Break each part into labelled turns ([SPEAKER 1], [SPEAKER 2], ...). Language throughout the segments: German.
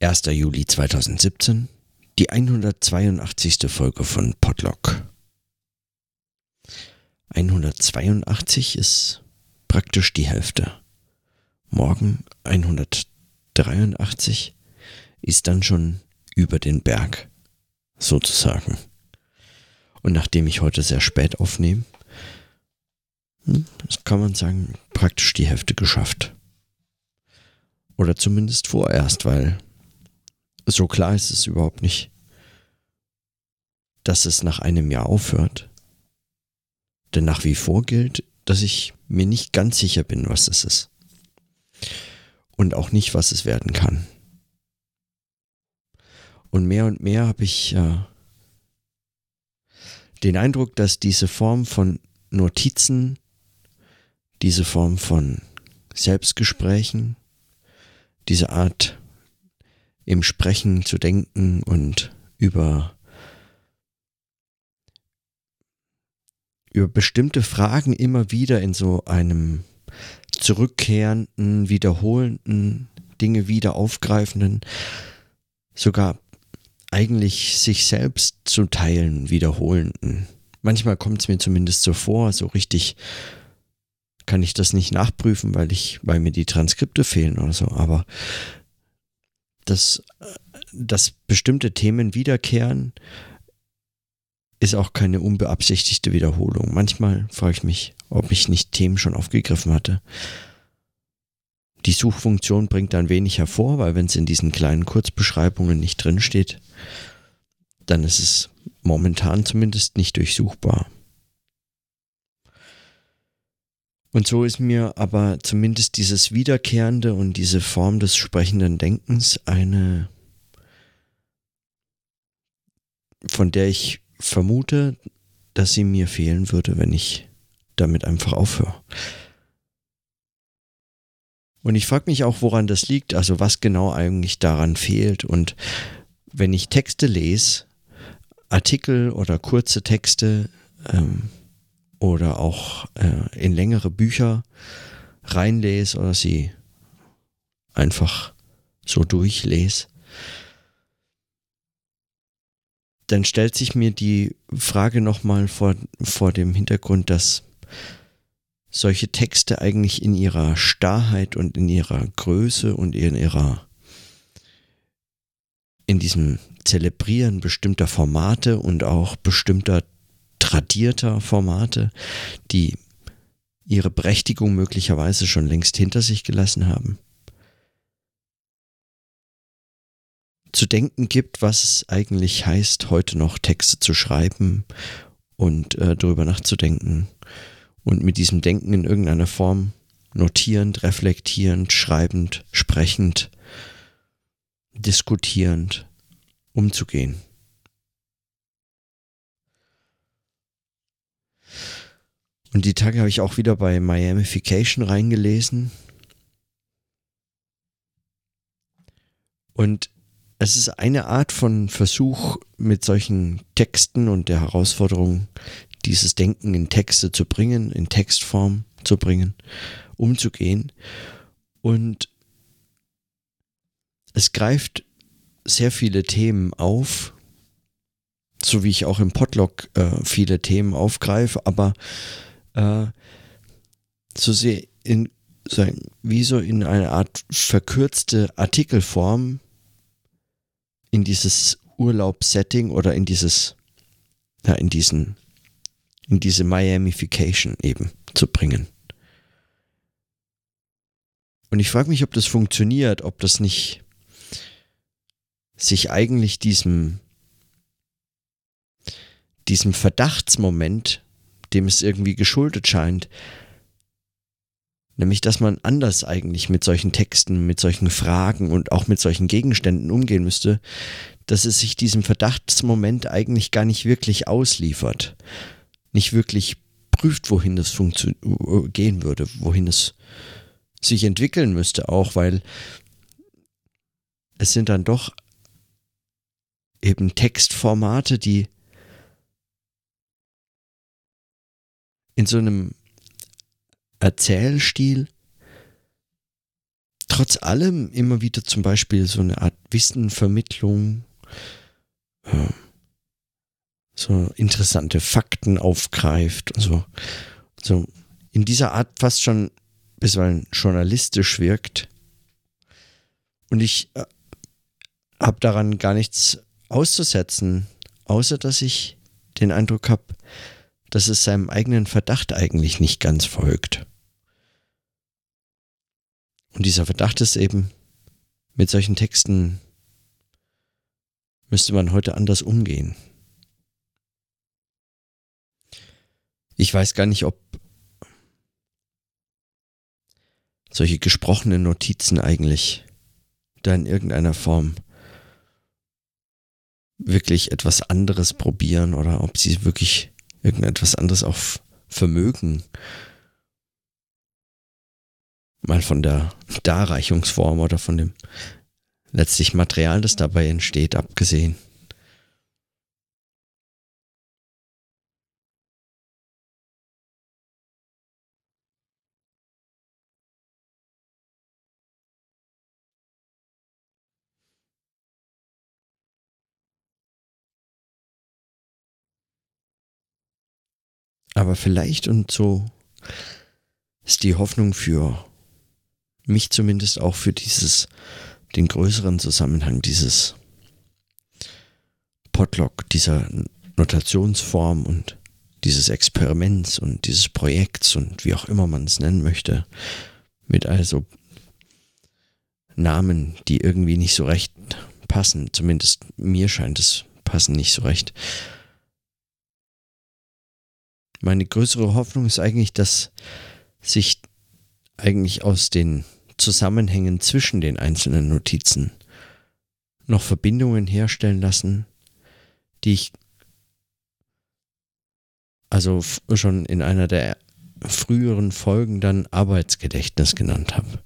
[SPEAKER 1] 1. Juli 2017, die 182. Folge von Podlock. 182 ist praktisch die Hälfte. Morgen 183 ist dann schon über den Berg, sozusagen. Und nachdem ich heute sehr spät aufnehme, hm, kann man sagen, praktisch die Hälfte geschafft. Oder zumindest vorerst, weil so klar ist es überhaupt nicht, dass es nach einem Jahr aufhört. Denn nach wie vor gilt, dass ich mir nicht ganz sicher bin, was es ist. Und auch nicht, was es werden kann. Und mehr und mehr habe ich äh, den Eindruck, dass diese Form von Notizen, diese Form von Selbstgesprächen, diese Art im Sprechen zu denken und über über bestimmte Fragen immer wieder in so einem zurückkehrenden, wiederholenden, Dinge wieder aufgreifenden, sogar eigentlich sich selbst zu teilen, wiederholenden. Manchmal kommt es mir zumindest so vor, so richtig kann ich das nicht nachprüfen, weil ich, weil mir die Transkripte fehlen oder so, aber dass, dass bestimmte Themen wiederkehren, ist auch keine unbeabsichtigte Wiederholung. Manchmal frage ich mich, ob ich nicht Themen schon aufgegriffen hatte. Die Suchfunktion bringt dann wenig hervor, weil wenn es in diesen kleinen Kurzbeschreibungen nicht drinsteht, dann ist es momentan zumindest nicht durchsuchbar. Und so ist mir aber zumindest dieses Wiederkehrende und diese Form des sprechenden Denkens eine, von der ich vermute, dass sie mir fehlen würde, wenn ich damit einfach aufhöre. Und ich frage mich auch, woran das liegt, also was genau eigentlich daran fehlt. Und wenn ich Texte lese, Artikel oder kurze Texte, ähm, oder auch äh, in längere Bücher reinlese oder sie einfach so durchlese, dann stellt sich mir die Frage nochmal vor, vor dem Hintergrund, dass solche Texte eigentlich in ihrer Starrheit und in ihrer Größe und in ihrer in diesem Zelebrieren bestimmter Formate und auch bestimmter tradierter Formate, die ihre Berechtigung möglicherweise schon längst hinter sich gelassen haben. Zu denken gibt, was es eigentlich heißt, heute noch Texte zu schreiben und äh, darüber nachzudenken und mit diesem Denken in irgendeiner Form notierend, reflektierend, schreibend, sprechend, diskutierend umzugehen. Und die Tage habe ich auch wieder bei Miamification reingelesen. Und es ist eine Art von Versuch, mit solchen Texten und der Herausforderung, dieses Denken in Texte zu bringen, in Textform zu bringen, umzugehen. Und es greift sehr viele Themen auf, so wie ich auch im Podlog äh, viele Themen aufgreife, aber äh, so sehr in so wie so in eine Art verkürzte Artikelform in dieses Urlaubssetting oder in dieses ja, in diesen in diese Miamification eben zu bringen. Und ich frage mich, ob das funktioniert, ob das nicht sich eigentlich diesem diesem Verdachtsmoment dem es irgendwie geschuldet scheint. Nämlich, dass man anders eigentlich mit solchen Texten, mit solchen Fragen und auch mit solchen Gegenständen umgehen müsste, dass es sich diesem Verdachtsmoment eigentlich gar nicht wirklich ausliefert. Nicht wirklich prüft, wohin es gehen würde, wohin es sich entwickeln müsste, auch weil es sind dann doch eben Textformate, die in so einem Erzählstil trotz allem immer wieder zum Beispiel so eine Art Wissenvermittlung, äh, so interessante Fakten aufgreift und so. So in dieser Art fast schon bisweilen journalistisch wirkt. Und ich äh, habe daran gar nichts auszusetzen, außer dass ich den Eindruck habe, dass es seinem eigenen Verdacht eigentlich nicht ganz folgt. Und dieser Verdacht ist eben, mit solchen Texten müsste man heute anders umgehen. Ich weiß gar nicht, ob solche gesprochenen Notizen eigentlich da in irgendeiner Form wirklich etwas anderes probieren oder ob sie wirklich irgendetwas anderes auch vermögen. Mal von der Darreichungsform oder von dem letztlich Material, das dabei entsteht, abgesehen. Aber vielleicht und so ist die Hoffnung für mich zumindest auch für dieses, den größeren Zusammenhang dieses Potlock, dieser Notationsform und dieses Experiments und dieses Projekts und wie auch immer man es nennen möchte, mit also Namen, die irgendwie nicht so recht passen, zumindest mir scheint es passen nicht so recht, meine größere Hoffnung ist eigentlich, dass sich eigentlich aus den Zusammenhängen zwischen den einzelnen Notizen noch Verbindungen herstellen lassen, die ich also schon in einer der früheren Folgen dann Arbeitsgedächtnis genannt habe.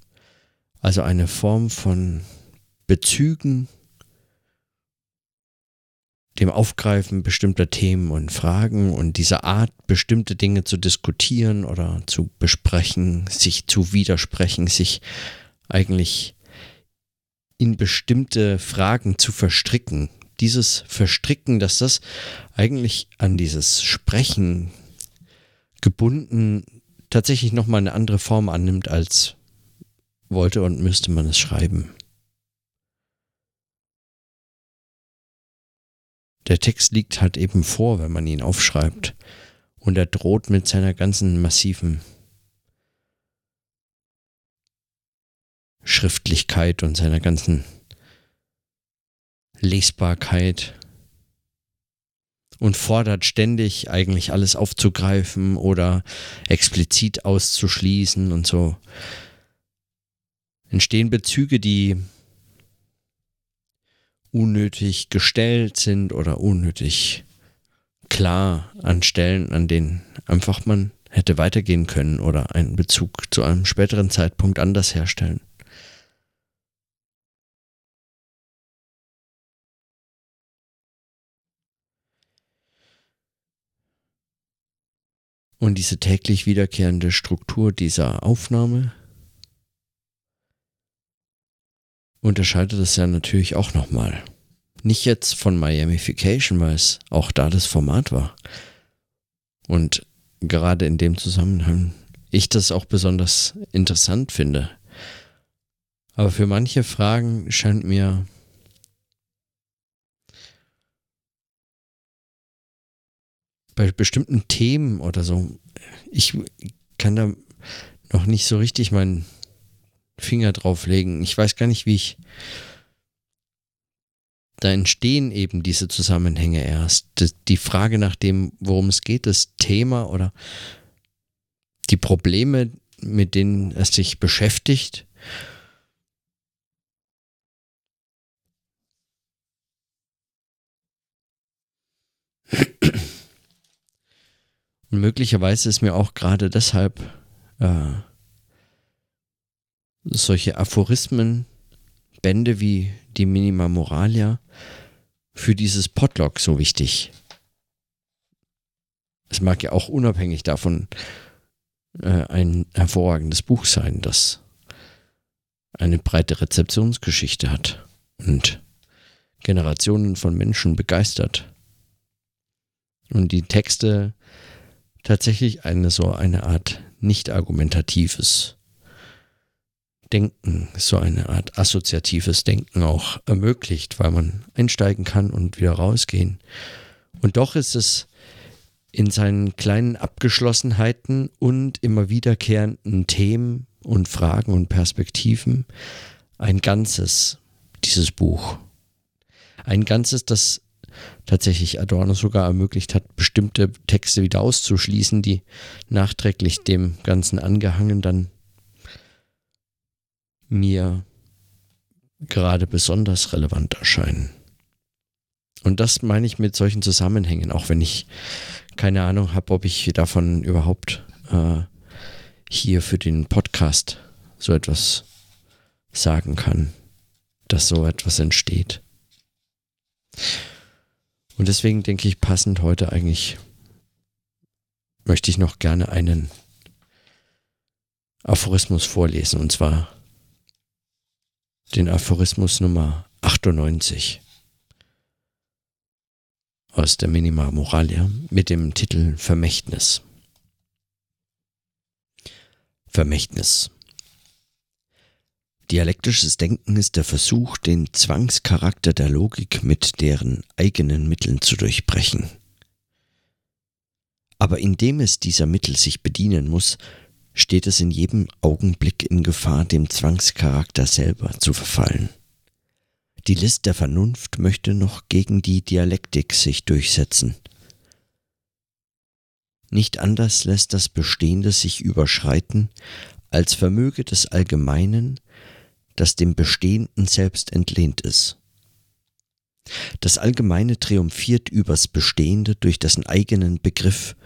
[SPEAKER 1] Also eine Form von Bezügen dem Aufgreifen bestimmter Themen und Fragen und dieser Art, bestimmte Dinge zu diskutieren oder zu besprechen, sich zu widersprechen, sich eigentlich in bestimmte Fragen zu verstricken. Dieses Verstricken, dass das eigentlich an dieses Sprechen gebunden tatsächlich nochmal eine andere Form annimmt, als wollte und müsste man es schreiben. Der Text liegt halt eben vor, wenn man ihn aufschreibt. Und er droht mit seiner ganzen massiven Schriftlichkeit und seiner ganzen Lesbarkeit und fordert ständig eigentlich alles aufzugreifen oder explizit auszuschließen und so entstehen Bezüge, die unnötig gestellt sind oder unnötig klar an Stellen, an denen einfach man hätte weitergehen können oder einen Bezug zu einem späteren Zeitpunkt anders herstellen. Und diese täglich wiederkehrende Struktur dieser Aufnahme unterscheidet es ja natürlich auch nochmal. Nicht jetzt von Miamification, weil es auch da das Format war. Und gerade in dem Zusammenhang ich das auch besonders interessant finde. Aber für manche Fragen scheint mir bei bestimmten Themen oder so, ich kann da noch nicht so richtig meinen Finger drauflegen. Ich weiß gar nicht, wie ich. Da entstehen eben diese Zusammenhänge erst. Die Frage nach dem, worum es geht, das Thema oder die Probleme, mit denen es sich beschäftigt. Und möglicherweise ist mir auch gerade deshalb äh, solche Aphorismen, Bände wie die Minima Moralia für dieses Potlock so wichtig. Es mag ja auch unabhängig davon äh, ein hervorragendes Buch sein, das eine breite Rezeptionsgeschichte hat und Generationen von Menschen begeistert. Und die Texte tatsächlich eine so eine Art nicht argumentatives Denken, so eine Art assoziatives Denken auch ermöglicht, weil man einsteigen kann und wieder rausgehen. Und doch ist es in seinen kleinen Abgeschlossenheiten und immer wiederkehrenden Themen und Fragen und Perspektiven ein Ganzes, dieses Buch. Ein Ganzes, das tatsächlich Adorno sogar ermöglicht hat, bestimmte Texte wieder auszuschließen, die nachträglich dem Ganzen angehangen dann mir gerade besonders relevant erscheinen. Und das meine ich mit solchen Zusammenhängen, auch wenn ich keine Ahnung habe, ob ich davon überhaupt äh, hier für den Podcast so etwas sagen kann, dass so etwas entsteht. Und deswegen denke ich, passend heute eigentlich möchte ich noch gerne einen Aphorismus vorlesen, und zwar den Aphorismus Nummer 98 aus der Minima Moralia mit dem Titel Vermächtnis. Vermächtnis. Dialektisches Denken ist der Versuch, den Zwangscharakter der Logik mit deren eigenen Mitteln zu durchbrechen. Aber indem es dieser Mittel sich bedienen muss, steht es in jedem Augenblick in Gefahr, dem Zwangscharakter selber zu verfallen. Die List der Vernunft möchte noch gegen die Dialektik sich durchsetzen. Nicht anders lässt das Bestehende sich überschreiten, als vermöge des Allgemeinen das dem Bestehenden selbst entlehnt ist. Das Allgemeine triumphiert übers Bestehende durch dessen eigenen Begriff,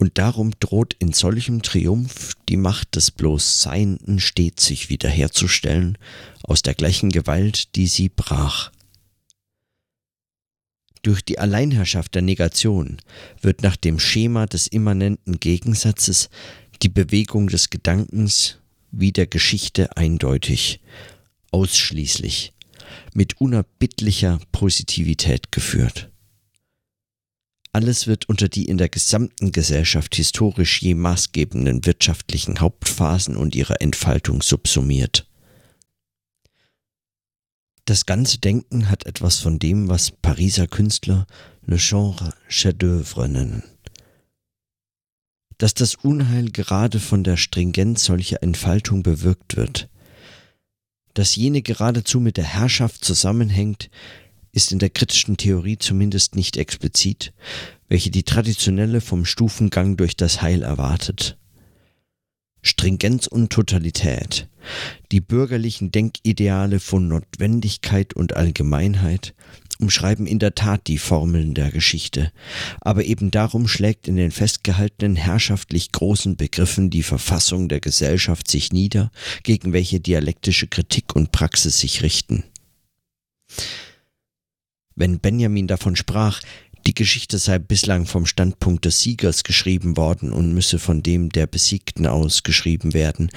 [SPEAKER 1] und darum droht in solchem Triumph die Macht des bloß Seienden stets sich wiederherzustellen aus der gleichen Gewalt, die sie brach. Durch die Alleinherrschaft der Negation wird nach dem Schema des immanenten Gegensatzes die Bewegung des Gedankens wie der Geschichte eindeutig, ausschließlich, mit unerbittlicher Positivität geführt. Alles wird unter die in der gesamten Gesellschaft historisch je maßgebenden wirtschaftlichen Hauptphasen und ihrer Entfaltung subsumiert. Das ganze Denken hat etwas von dem, was Pariser Künstler le genre chef-d'œuvre nennen dass das Unheil gerade von der Stringenz solcher Entfaltung bewirkt wird. Dass jene geradezu mit der Herrschaft zusammenhängt, ist in der kritischen Theorie zumindest nicht explizit, welche die traditionelle vom Stufengang durch das Heil erwartet. Stringenz und Totalität, die bürgerlichen Denkideale von Notwendigkeit und Allgemeinheit umschreiben in der Tat die Formeln der Geschichte, aber eben darum schlägt in den festgehaltenen herrschaftlich großen Begriffen die Verfassung der Gesellschaft sich nieder, gegen welche dialektische Kritik und Praxis sich richten. Wenn Benjamin davon sprach, die Geschichte sei bislang vom Standpunkt des Siegers geschrieben worden und müsse von dem der Besiegten aus geschrieben werden,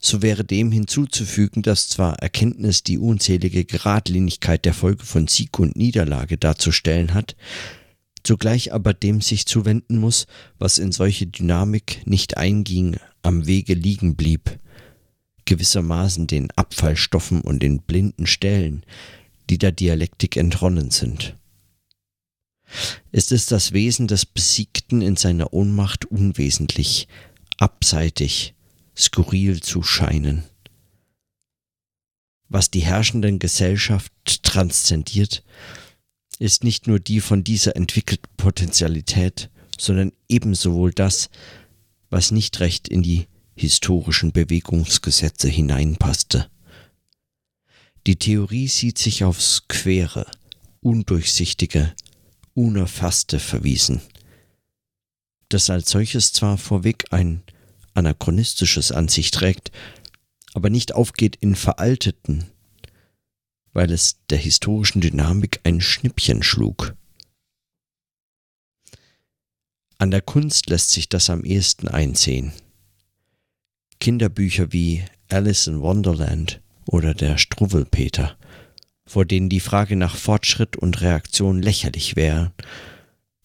[SPEAKER 1] so wäre dem hinzuzufügen, dass zwar Erkenntnis die unzählige Geradlinigkeit der Folge von Sieg und Niederlage darzustellen hat, zugleich aber dem sich zuwenden muss, was in solche Dynamik nicht einging, am Wege liegen blieb, gewissermaßen den Abfallstoffen und den blinden Stellen, die der Dialektik entronnen sind. Es ist das Wesen des Besiegten in seiner Ohnmacht unwesentlich, abseitig, skurril zu scheinen. Was die herrschenden Gesellschaft transzendiert, ist nicht nur die von dieser entwickelten Potentialität, sondern ebenso wohl das, was nicht recht in die historischen Bewegungsgesetze hineinpasste. Die Theorie sieht sich aufs Quere, Undurchsichtige, Unerfasste verwiesen, das als solches zwar vorweg ein anachronistisches an sich trägt, aber nicht aufgeht in veralteten, weil es der historischen Dynamik ein Schnippchen schlug. An der Kunst lässt sich das am ehesten einsehen. Kinderbücher wie Alice in Wonderland oder der Struwwelpeter vor denen die Frage nach Fortschritt und Reaktion lächerlich wäre,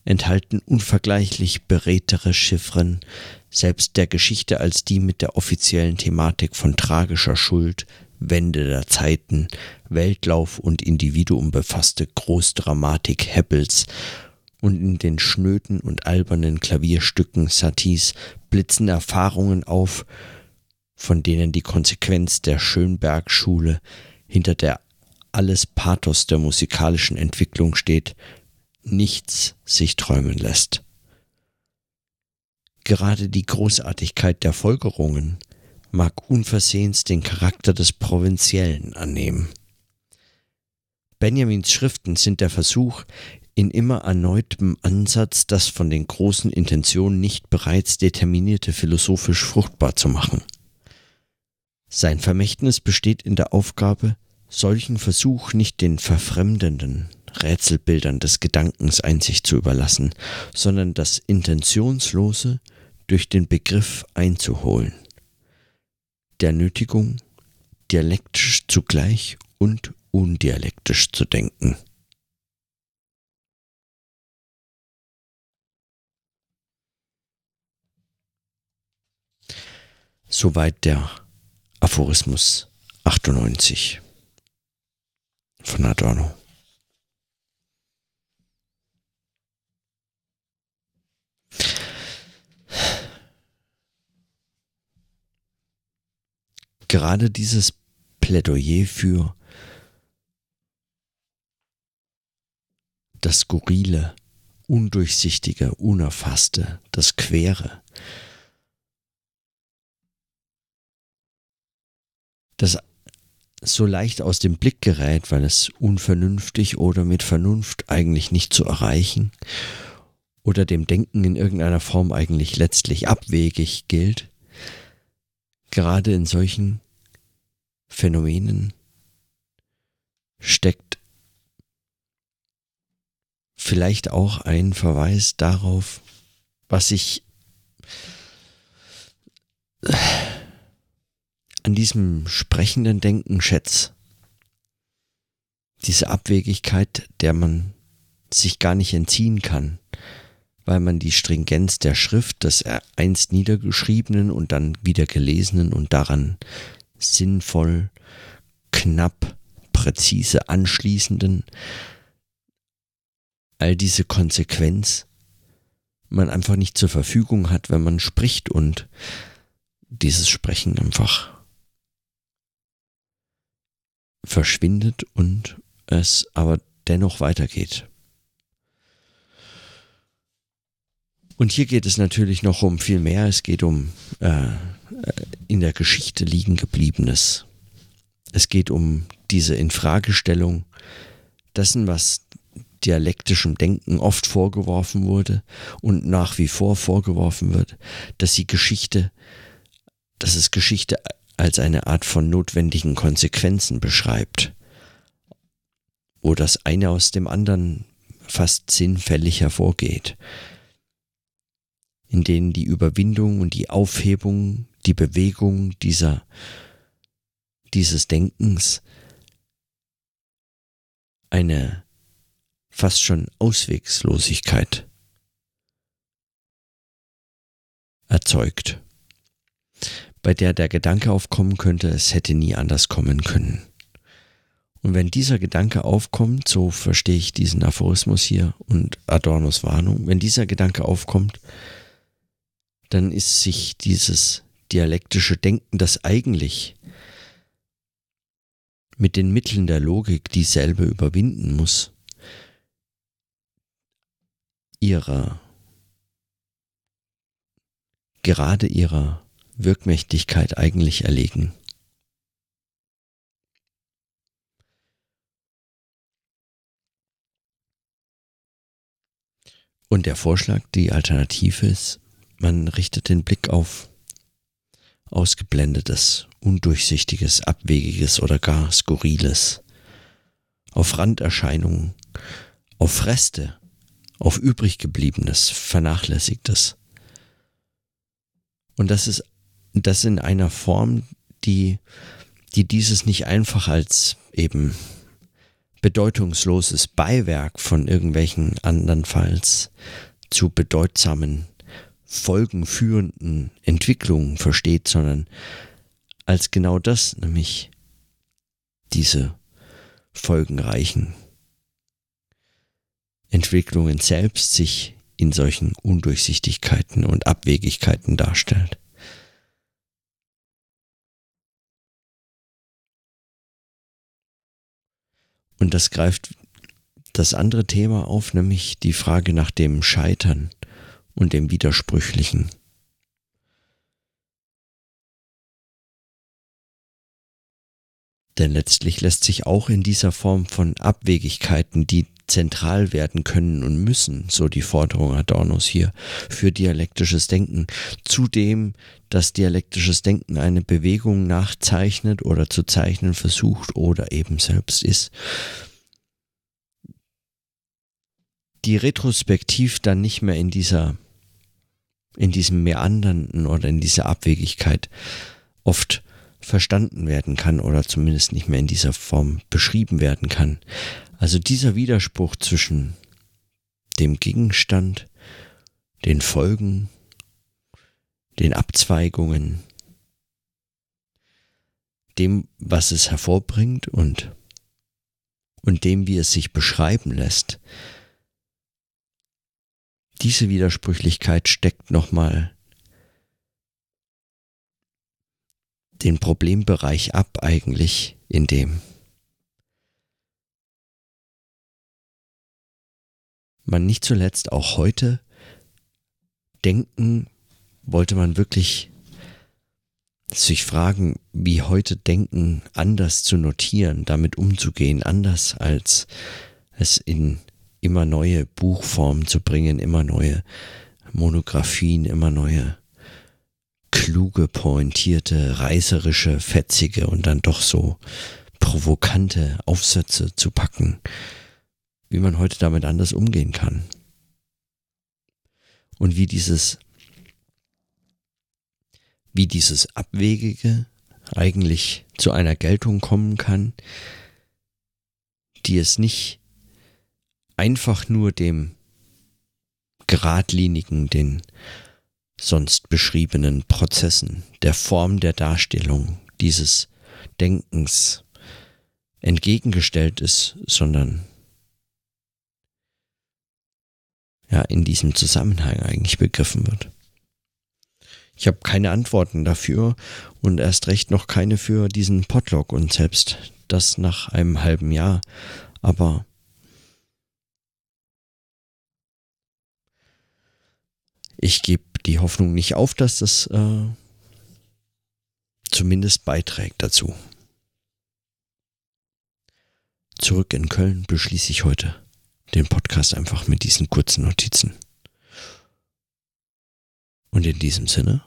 [SPEAKER 1] enthalten unvergleichlich beredtere Chiffren, selbst der Geschichte als die mit der offiziellen Thematik von tragischer Schuld, Wende der Zeiten, Weltlauf und Individuum befasste Großdramatik Hebbels und in den schnöden und albernen Klavierstücken Saties blitzen Erfahrungen auf, von denen die Konsequenz der Schönberg-Schule hinter der alles Pathos der musikalischen Entwicklung steht, nichts sich träumen lässt. Gerade die Großartigkeit der Folgerungen mag unversehens den Charakter des Provinziellen annehmen. Benjamins Schriften sind der Versuch, in immer erneutem Ansatz das von den großen Intentionen nicht bereits determinierte philosophisch fruchtbar zu machen. Sein Vermächtnis besteht in der Aufgabe, solchen Versuch nicht den verfremdenden Rätselbildern des Gedankens Einsicht zu überlassen, sondern das Intentionslose durch den Begriff einzuholen. Der Nötigung, dialektisch zugleich und undialektisch zu denken. Soweit der Aphorismus 98 von Adorno. Gerade dieses Plädoyer für das Skurrile, Undurchsichtige, Unerfasste, das Quere, das so leicht aus dem Blick gerät, weil es unvernünftig oder mit Vernunft eigentlich nicht zu erreichen oder dem Denken in irgendeiner Form eigentlich letztlich abwegig gilt, gerade in solchen Phänomenen steckt vielleicht auch ein Verweis darauf, was ich an diesem sprechenden Denken schätze. Diese Abwegigkeit, der man sich gar nicht entziehen kann, weil man die Stringenz der Schrift, des einst Niedergeschriebenen und dann wieder Gelesenen und daran sinnvoll, knapp, präzise anschließenden, all diese Konsequenz man einfach nicht zur Verfügung hat, wenn man spricht und dieses Sprechen einfach verschwindet und es aber dennoch weitergeht. Und hier geht es natürlich noch um viel mehr. Es geht um äh, in der Geschichte liegen gebliebenes. Es geht um diese Infragestellung dessen, was dialektischem Denken oft vorgeworfen wurde und nach wie vor vorgeworfen wird, dass sie Geschichte, dass es Geschichte als eine Art von notwendigen Konsequenzen beschreibt, wo das eine aus dem anderen fast sinnfällig hervorgeht, in denen die Überwindung und die Aufhebung, die Bewegung dieser, dieses Denkens eine fast schon Auswegslosigkeit erzeugt bei der der Gedanke aufkommen könnte, es hätte nie anders kommen können. Und wenn dieser Gedanke aufkommt, so verstehe ich diesen Aphorismus hier und Adornos Warnung, wenn dieser Gedanke aufkommt, dann ist sich dieses dialektische Denken, das eigentlich mit den Mitteln der Logik dieselbe überwinden muss, ihrer, gerade ihrer Wirkmächtigkeit eigentlich erlegen. Und der Vorschlag, die Alternative ist, man richtet den Blick auf ausgeblendetes, undurchsichtiges, abwegiges oder gar skurriles, auf Randerscheinungen, auf Reste, auf übriggebliebenes, vernachlässigtes. Und das ist das in einer Form, die, die dieses nicht einfach als eben bedeutungsloses Beiwerk von irgendwelchen andernfalls zu bedeutsamen, folgenführenden Entwicklungen versteht, sondern als genau das, nämlich diese folgenreichen Entwicklungen selbst sich in solchen Undurchsichtigkeiten und Abwegigkeiten darstellt. Und das greift das andere Thema auf, nämlich die Frage nach dem Scheitern und dem Widersprüchlichen. Denn letztlich lässt sich auch in dieser Form von Abwegigkeiten, die zentral werden können und müssen, so die Forderung Adornos hier, für dialektisches Denken. Zudem, dass dialektisches Denken eine Bewegung nachzeichnet oder zu zeichnen versucht oder eben selbst ist. Die retrospektiv dann nicht mehr in dieser, in diesem Meandernden oder in dieser Abwegigkeit oft verstanden werden kann oder zumindest nicht mehr in dieser Form beschrieben werden kann. Also dieser Widerspruch zwischen dem Gegenstand, den Folgen, den Abzweigungen, dem, was es hervorbringt und, und dem, wie es sich beschreiben lässt, diese Widersprüchlichkeit steckt nochmal den Problembereich ab eigentlich, in dem man nicht zuletzt auch heute denken, wollte man wirklich sich fragen, wie heute Denken anders zu notieren, damit umzugehen, anders als es in immer neue Buchformen zu bringen, immer neue Monographien, immer neue kluge, pointierte, reißerische, fetzige und dann doch so provokante Aufsätze zu packen wie man heute damit anders umgehen kann. Und wie dieses, wie dieses Abwegige eigentlich zu einer Geltung kommen kann, die es nicht einfach nur dem geradlinigen, den sonst beschriebenen Prozessen, der Form der Darstellung dieses Denkens entgegengestellt ist, sondern ja in diesem Zusammenhang eigentlich begriffen wird. Ich habe keine Antworten dafür und erst recht noch keine für diesen Podlog und selbst das nach einem halben Jahr. Aber ich gebe die Hoffnung nicht auf, dass das äh, zumindest beiträgt dazu. Zurück in Köln beschließe ich heute den Podcast einfach mit diesen kurzen Notizen. Und in diesem Sinne,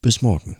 [SPEAKER 1] bis morgen.